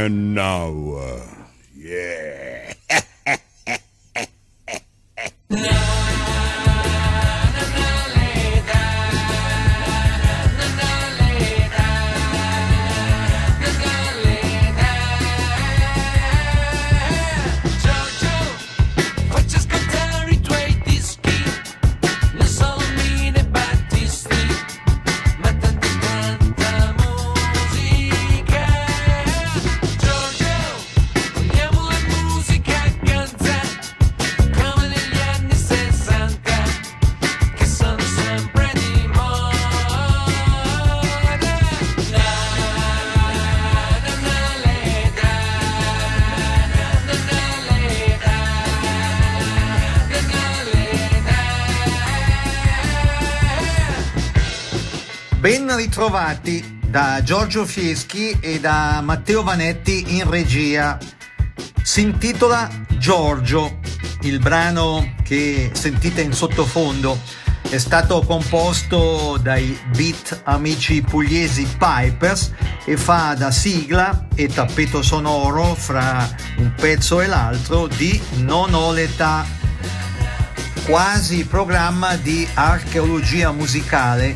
And now, Ben ritrovati da Giorgio Fieschi e da Matteo Vanetti in regia. Si intitola Giorgio, il brano che sentite in sottofondo. È stato composto dai beat amici pugliesi Pipers e fa da sigla e tappeto sonoro fra un pezzo e l'altro di Non ho l'età quasi programma di archeologia musicale,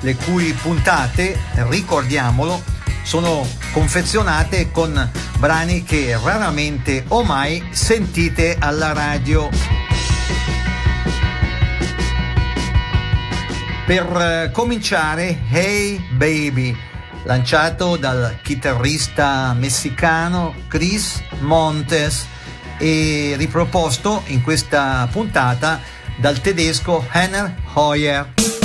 le cui puntate, ricordiamolo, sono confezionate con brani che raramente o mai sentite alla radio. Per eh, cominciare, Hey Baby, lanciato dal chitarrista messicano Chris Montes e riproposto in questa puntata dal tedesco Henner Hoyer.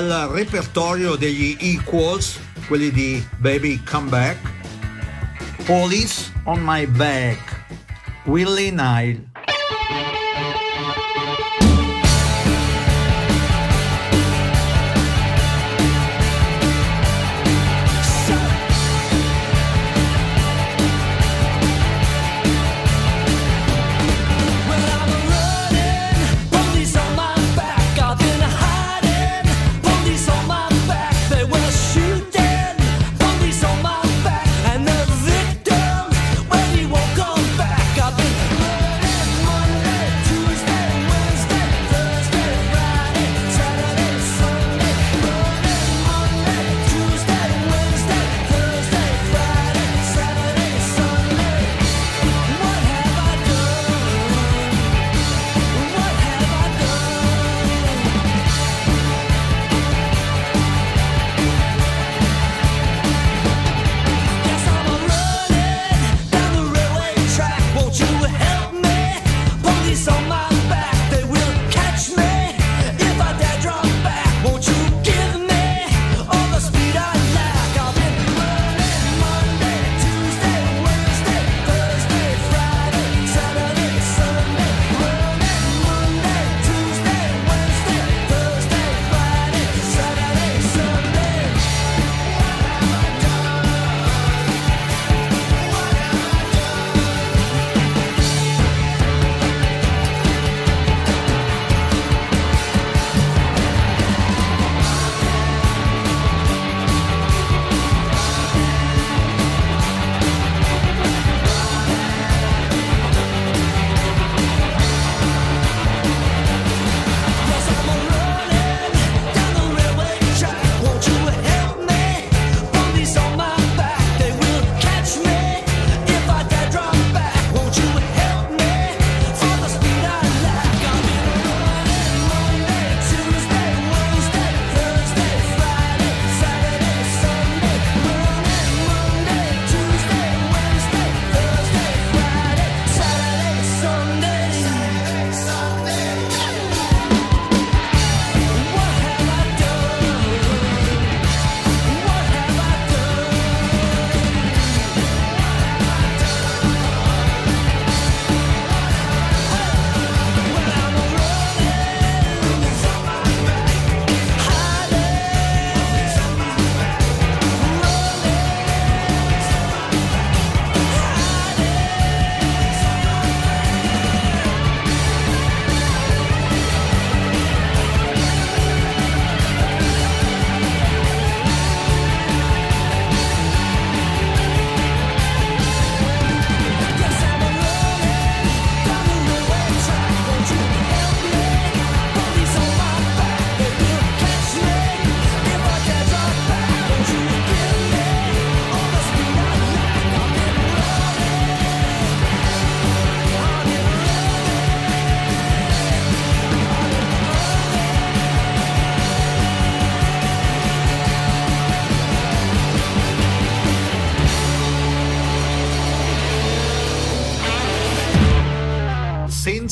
Dal repertorio degli Equals, quelli di Baby Come Back, Police on My Back, Willie Nile.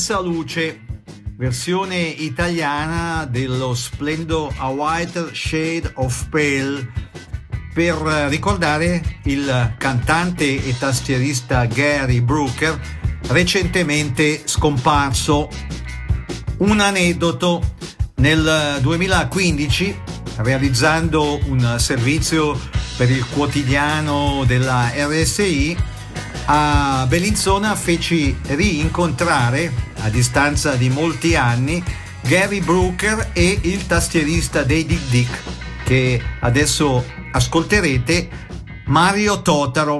Senza luce, versione italiana dello splendido A White Shade of Pale per ricordare il cantante e tastierista Gary Brooker recentemente scomparso. Un aneddoto nel 2015 realizzando un servizio per il quotidiano della RSI a Bellinzona feci rincontrare a distanza di molti anni Gary Brooker e il tastierista dei Dick Dick che adesso ascolterete Mario Totaro.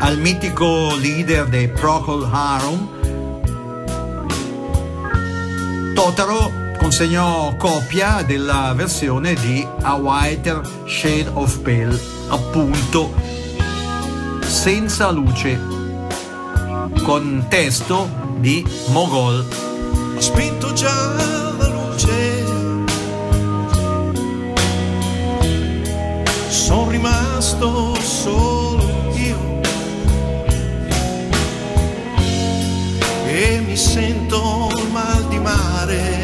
Al mitico leader dei Procol Harum Totaro consegnò copia della versione di A Whiter Shade of Pale, appunto Senza Luce, con testo di Mogol. Ho spento già la luce, sono rimasto solo io e mi sento mal di mare.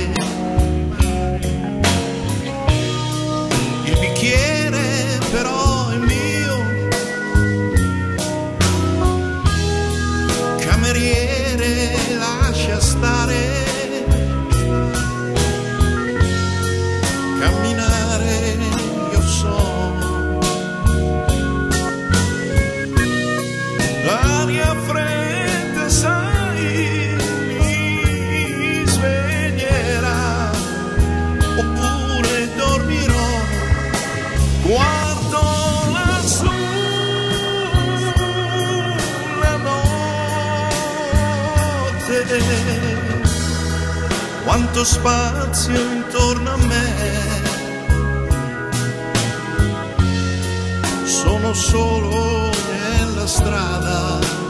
Quanto spazio intorno a me. Sono solo nella strada.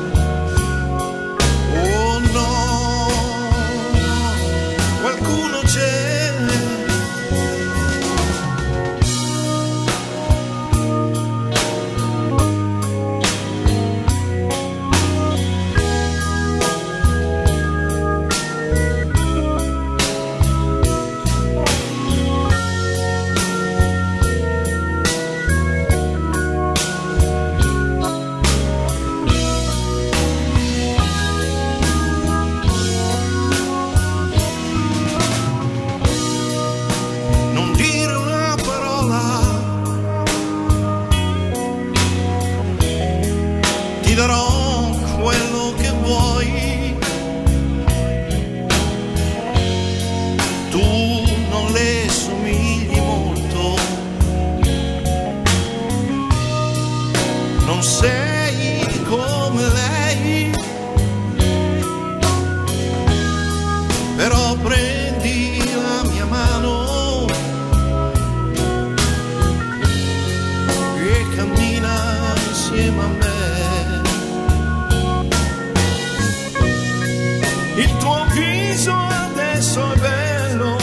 Il tuo viso adesso è bello,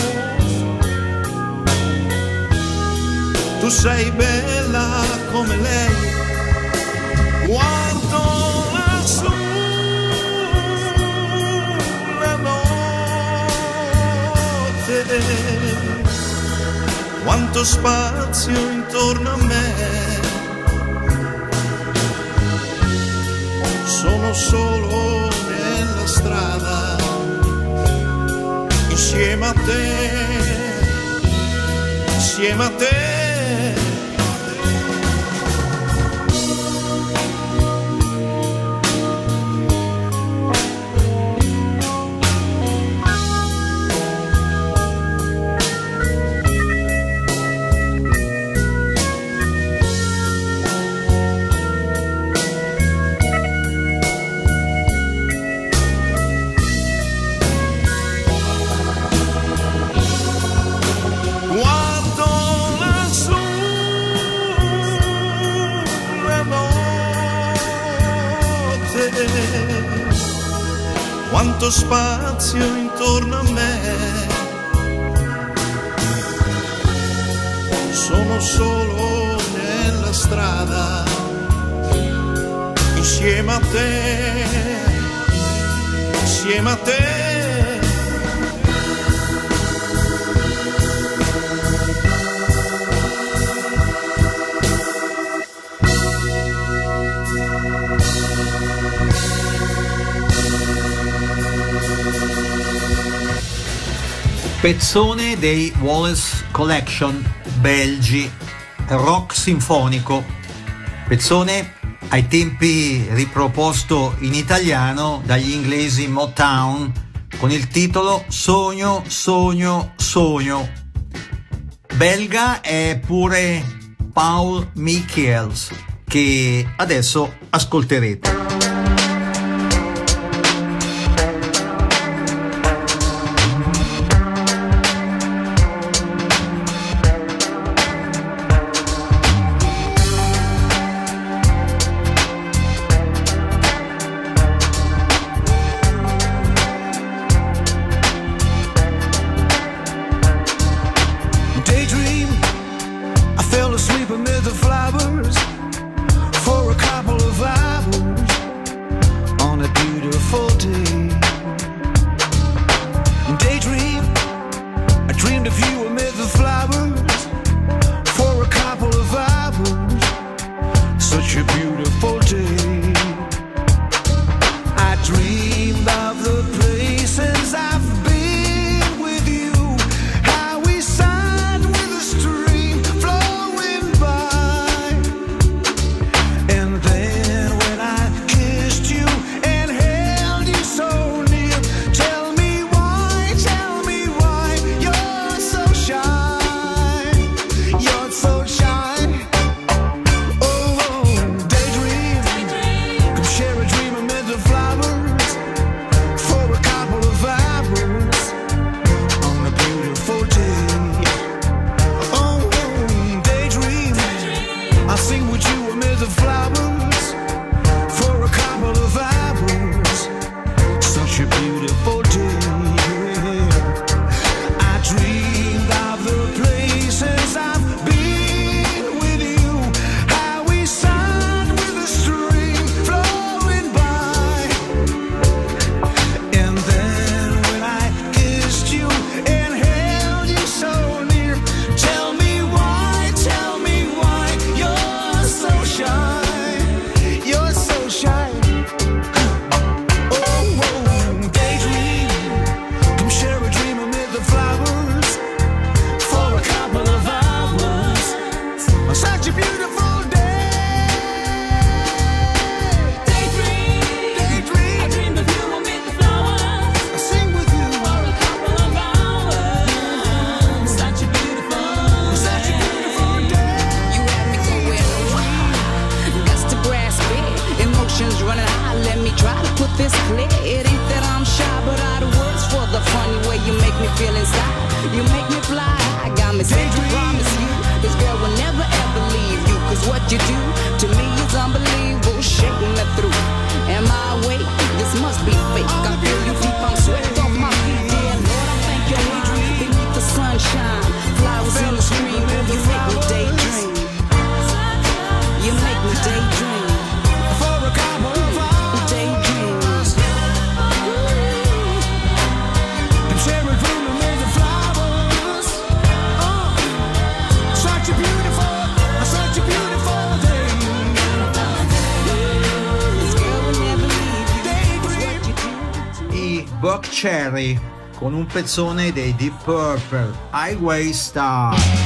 tu sei bella come lei. Quanto lassù la notte quanto spazio intorno a me. Sono solo nella strada, insieme a te, insieme a te. Quanto spazio intorno a me. Sono solo nella strada, insieme a te, insieme a te. Pezzone dei Wallace Collection Belgi, rock sinfonico. Pezzone ai tempi riproposto in italiano dagli inglesi Motown con il titolo Sogno, sogno, sogno. Belga è pure Paul Michels che adesso ascolterete. Rock Cherry con un pezzone dei Deep Purple, Highway Star.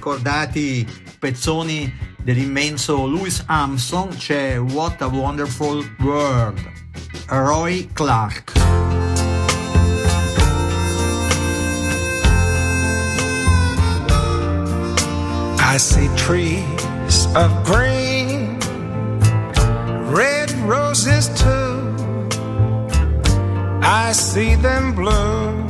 Ricordati pezzoni dell'immenso Louis Armstrong c'è What a Wonderful World, Roy Clark. I see trees of green, red roses too. I see them bloom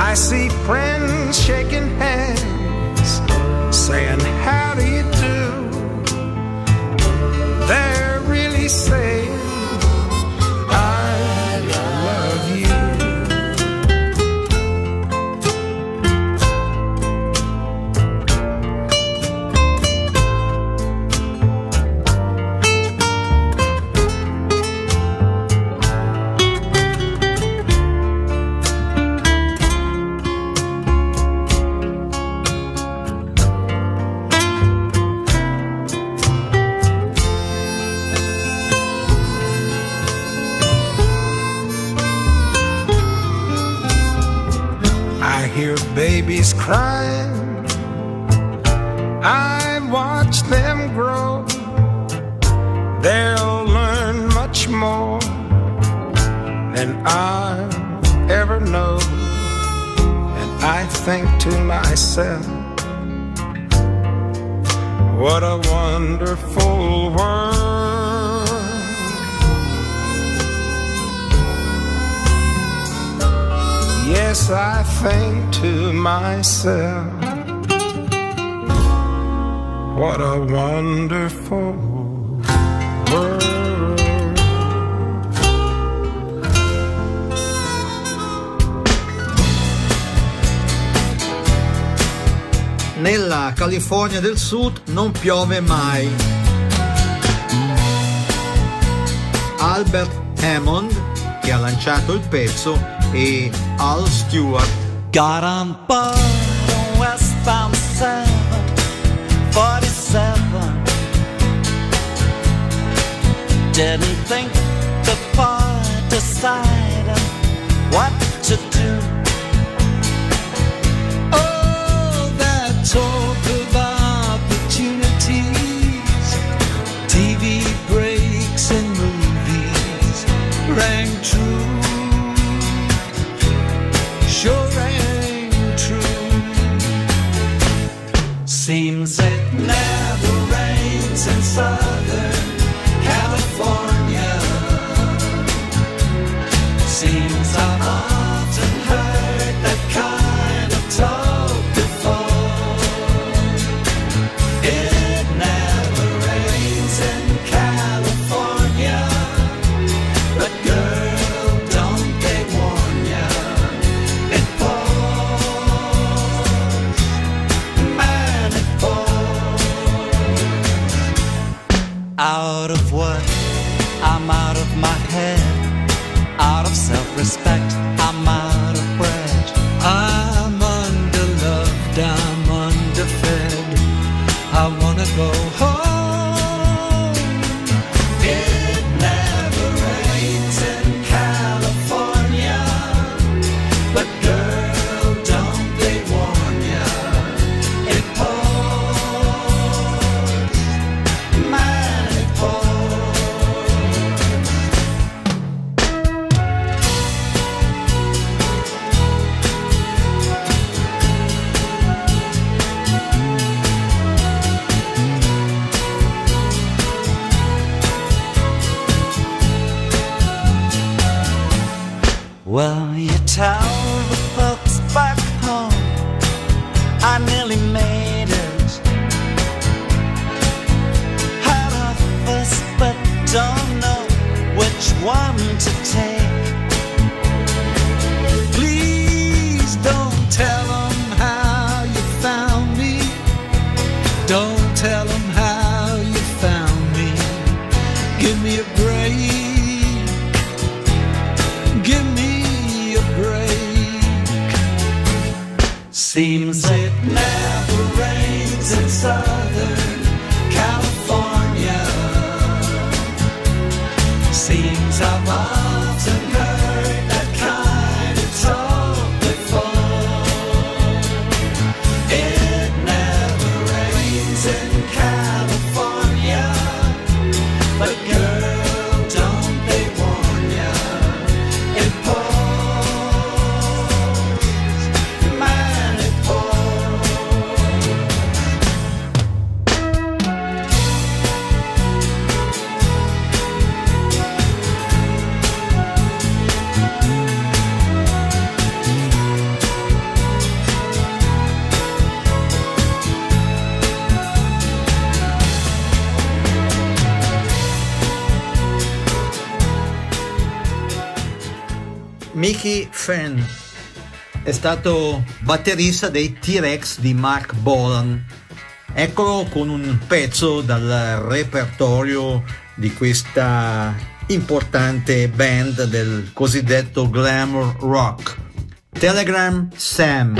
I see friends shaking hands, saying, How do you do? They're really saying, I'll ever know. And I think to myself, what a wonderful world. Yes, I think to myself, what a wonderful world. Nella California del Sud non piove mai. Albert Hammond, che ha lanciato il pezzo, e Al Stewart. Got on board on westbound 747. Didn't think before deciding what è stato batterista dei T-Rex di Mark Bolan. Eccolo con un pezzo dal repertorio di questa importante band del cosiddetto glamour rock. Telegram Sam.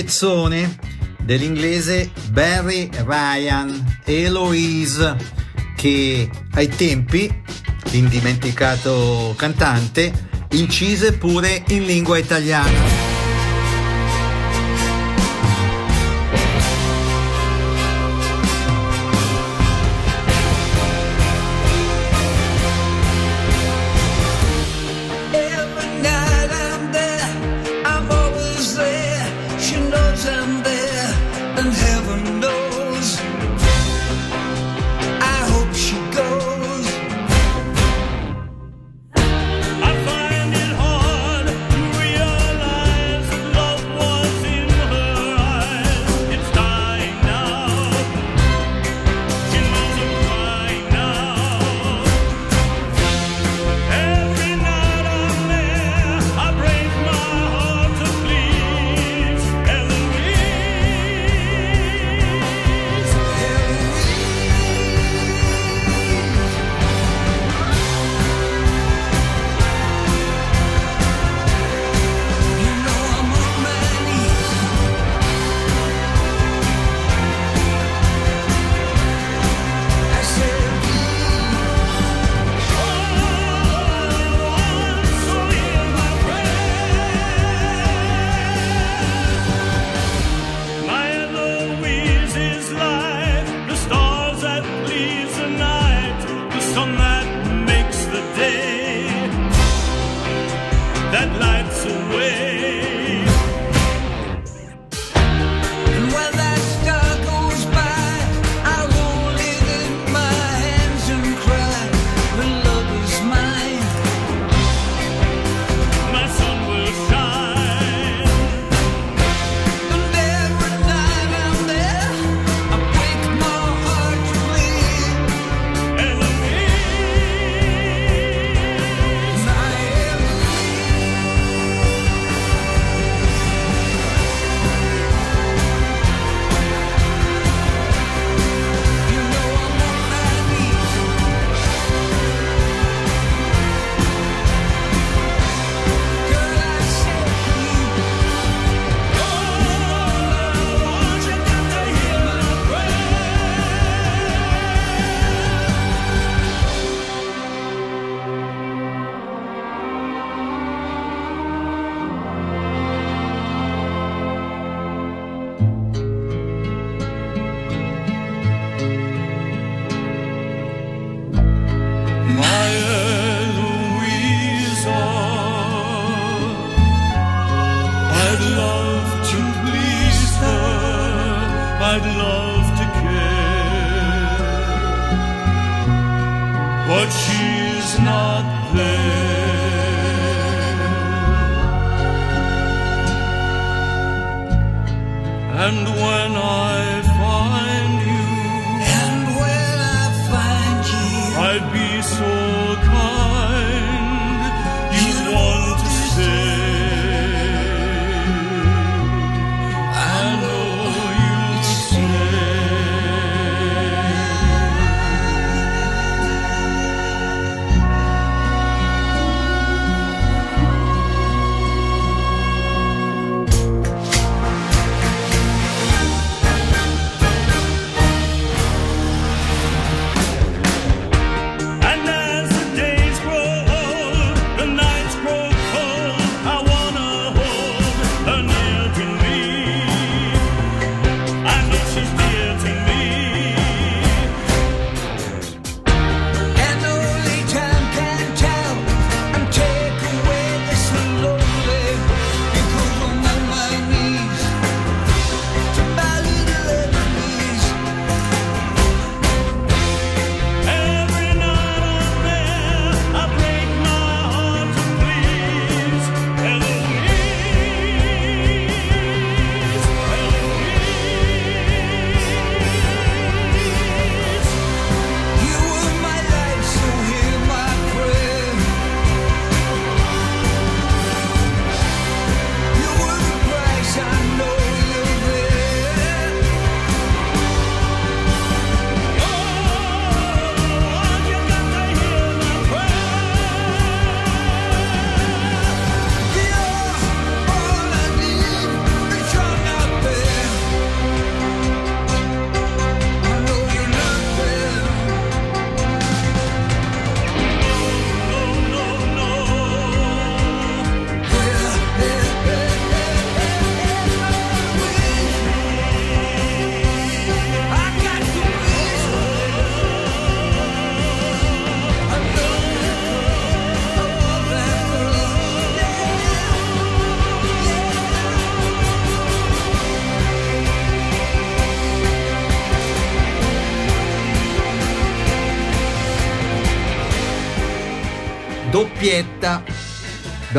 spezzone dell'inglese Barry Ryan Eloise che ai tempi l'indimenticato cantante incise pure in lingua italiana.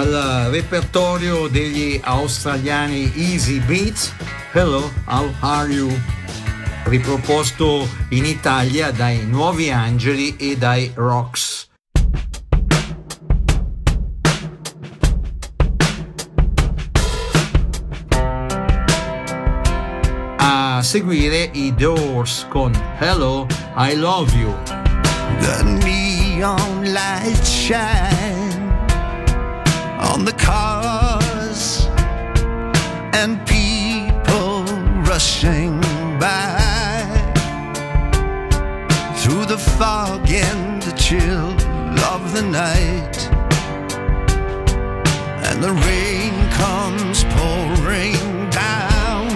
dal repertorio degli australiani Easy Beats, Hello, how are you? riproposto in Italia dai Nuovi Angeli e dai Rocks. A seguire i Doors con Hello, I Love You. The neon light shines. on the cars and people rushing by. Through the fog and the chill of the night. And the rain comes pouring down.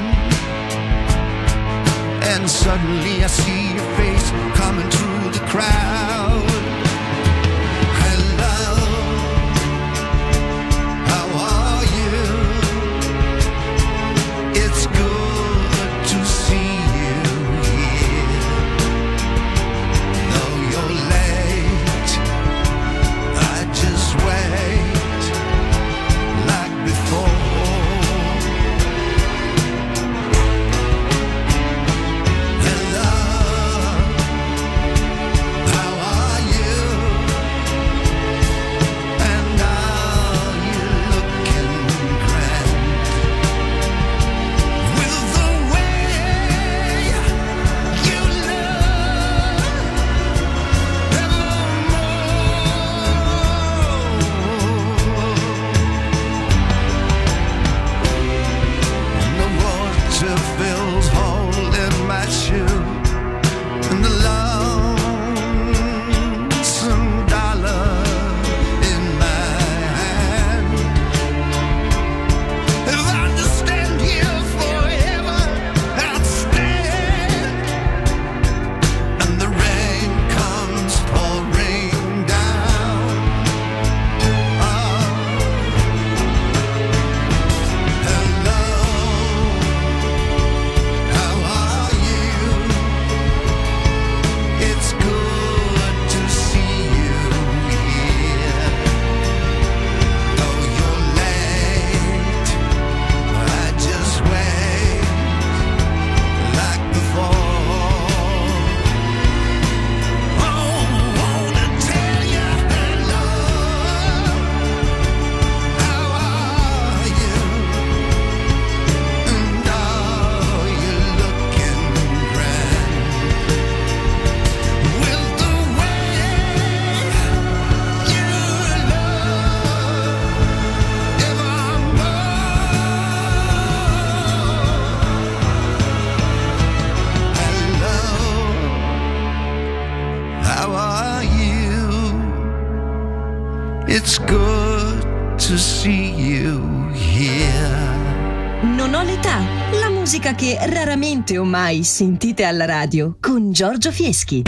And suddenly I see your face coming through the crowd. Quante o mai sentite alla radio con Giorgio Fieschi.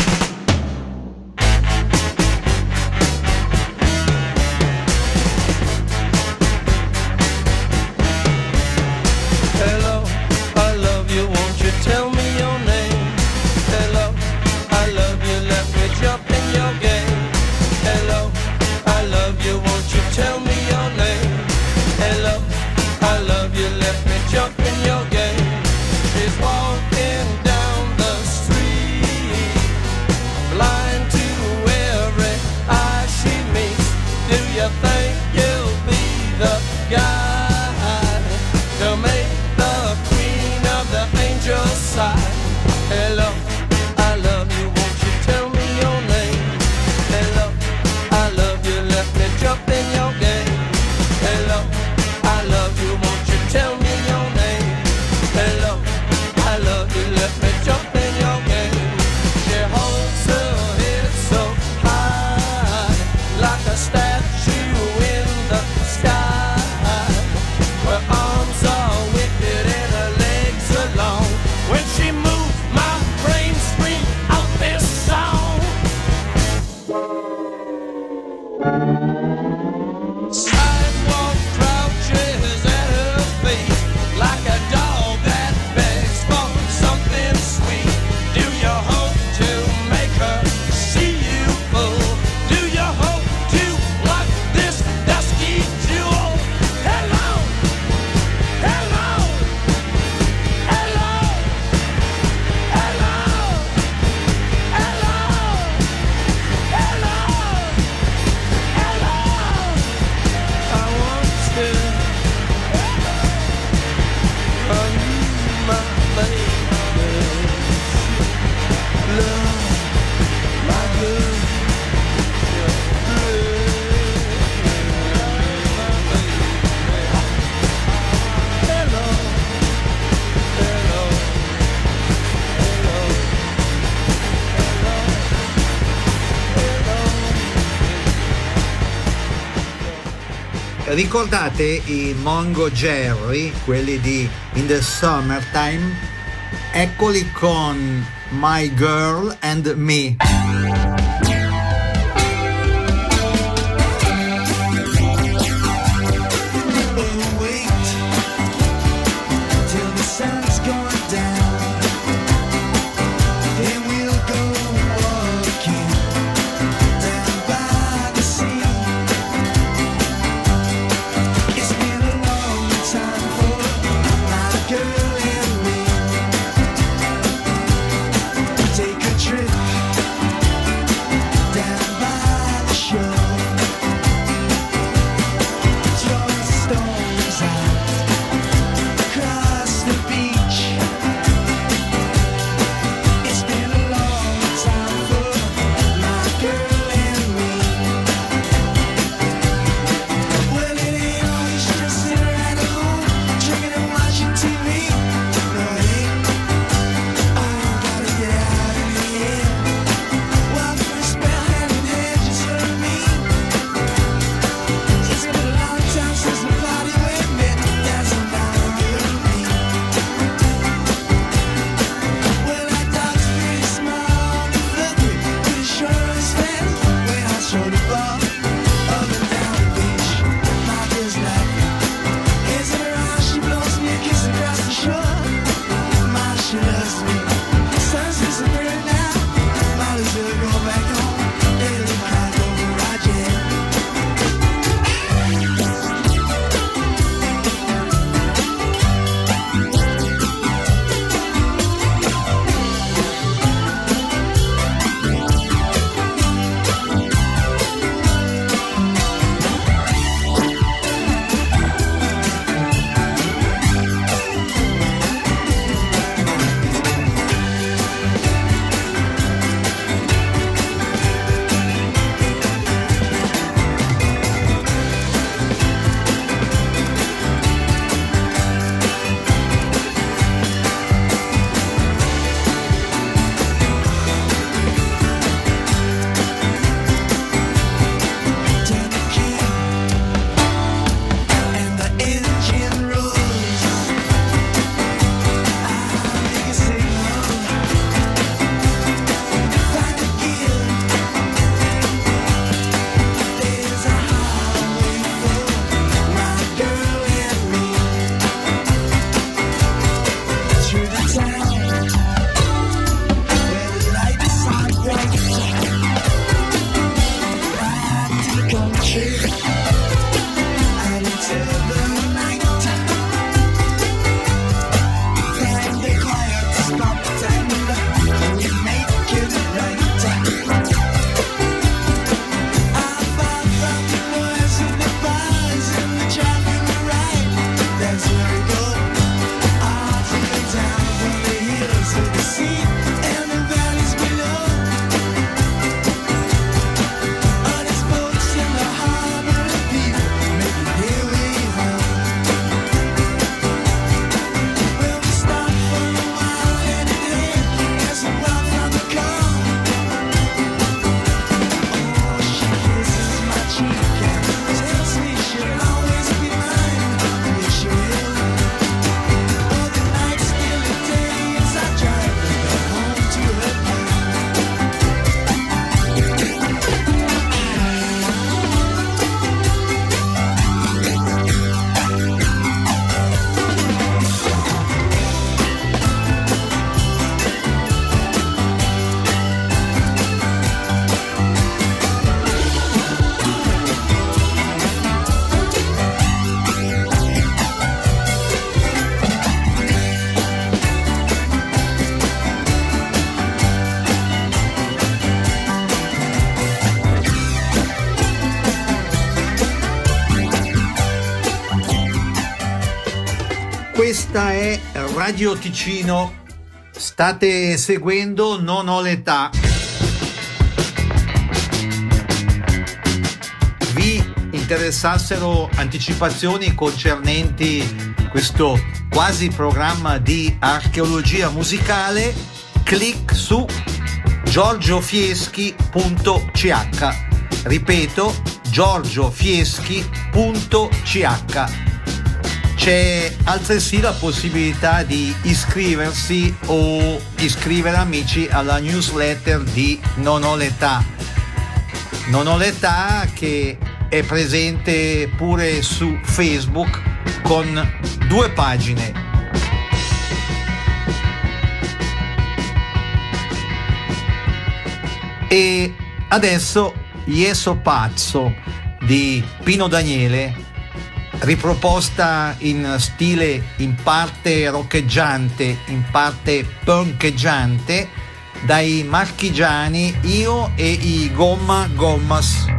ricordate i Mongo Jerry, quelli di In the Summertime? Eccoli con My Girl and Me. Radio Ticino. State seguendo Non ho l'età. Vi interessassero anticipazioni concernenti questo quasi programma di archeologia musicale? Clic su giorgiofieschi.ch. Ripeto, giorgiofieschi.ch c'è altresì la possibilità di iscriversi o iscrivere amici alla newsletter di Non ho l'età. Non ho l'età che è presente pure su Facebook con due pagine. E adesso Ieso Pazzo di Pino Daniele, riproposta in stile in parte roccheggiante, in parte punkeggiante, dai marchigiani Io e i Gomma Gommas.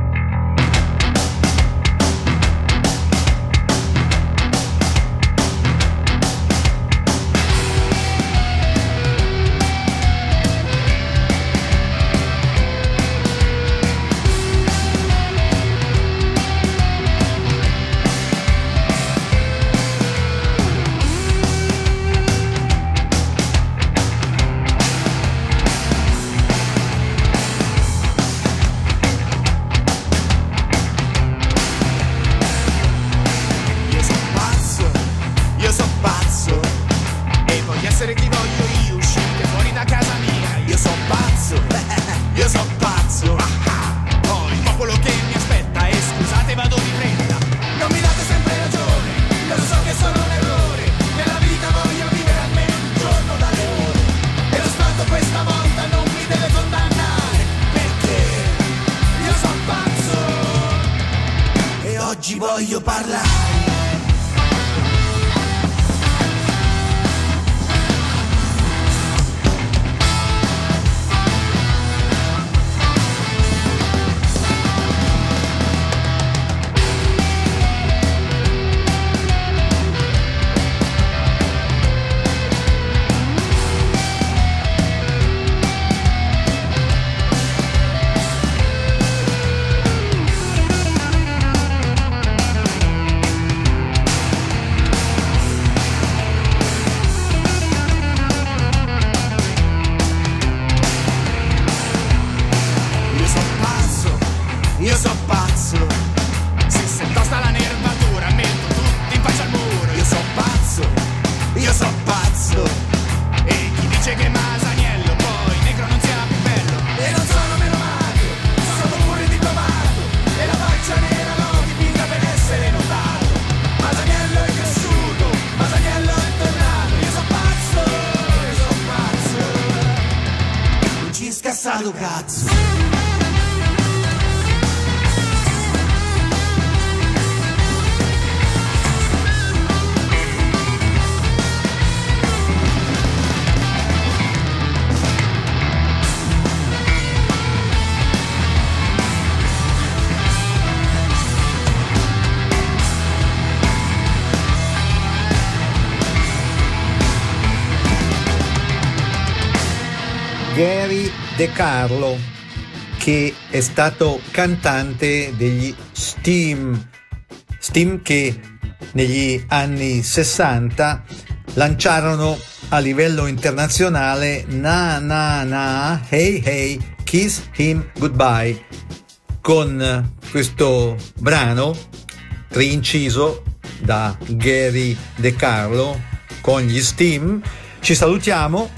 Carlo, che è stato cantante degli Steam, Steam che negli anni 60 lanciarono a livello internazionale Na Na Na Hey Hey Kiss Him Goodbye con questo brano rinciso da Gary De Carlo con gli Steam. Ci salutiamo.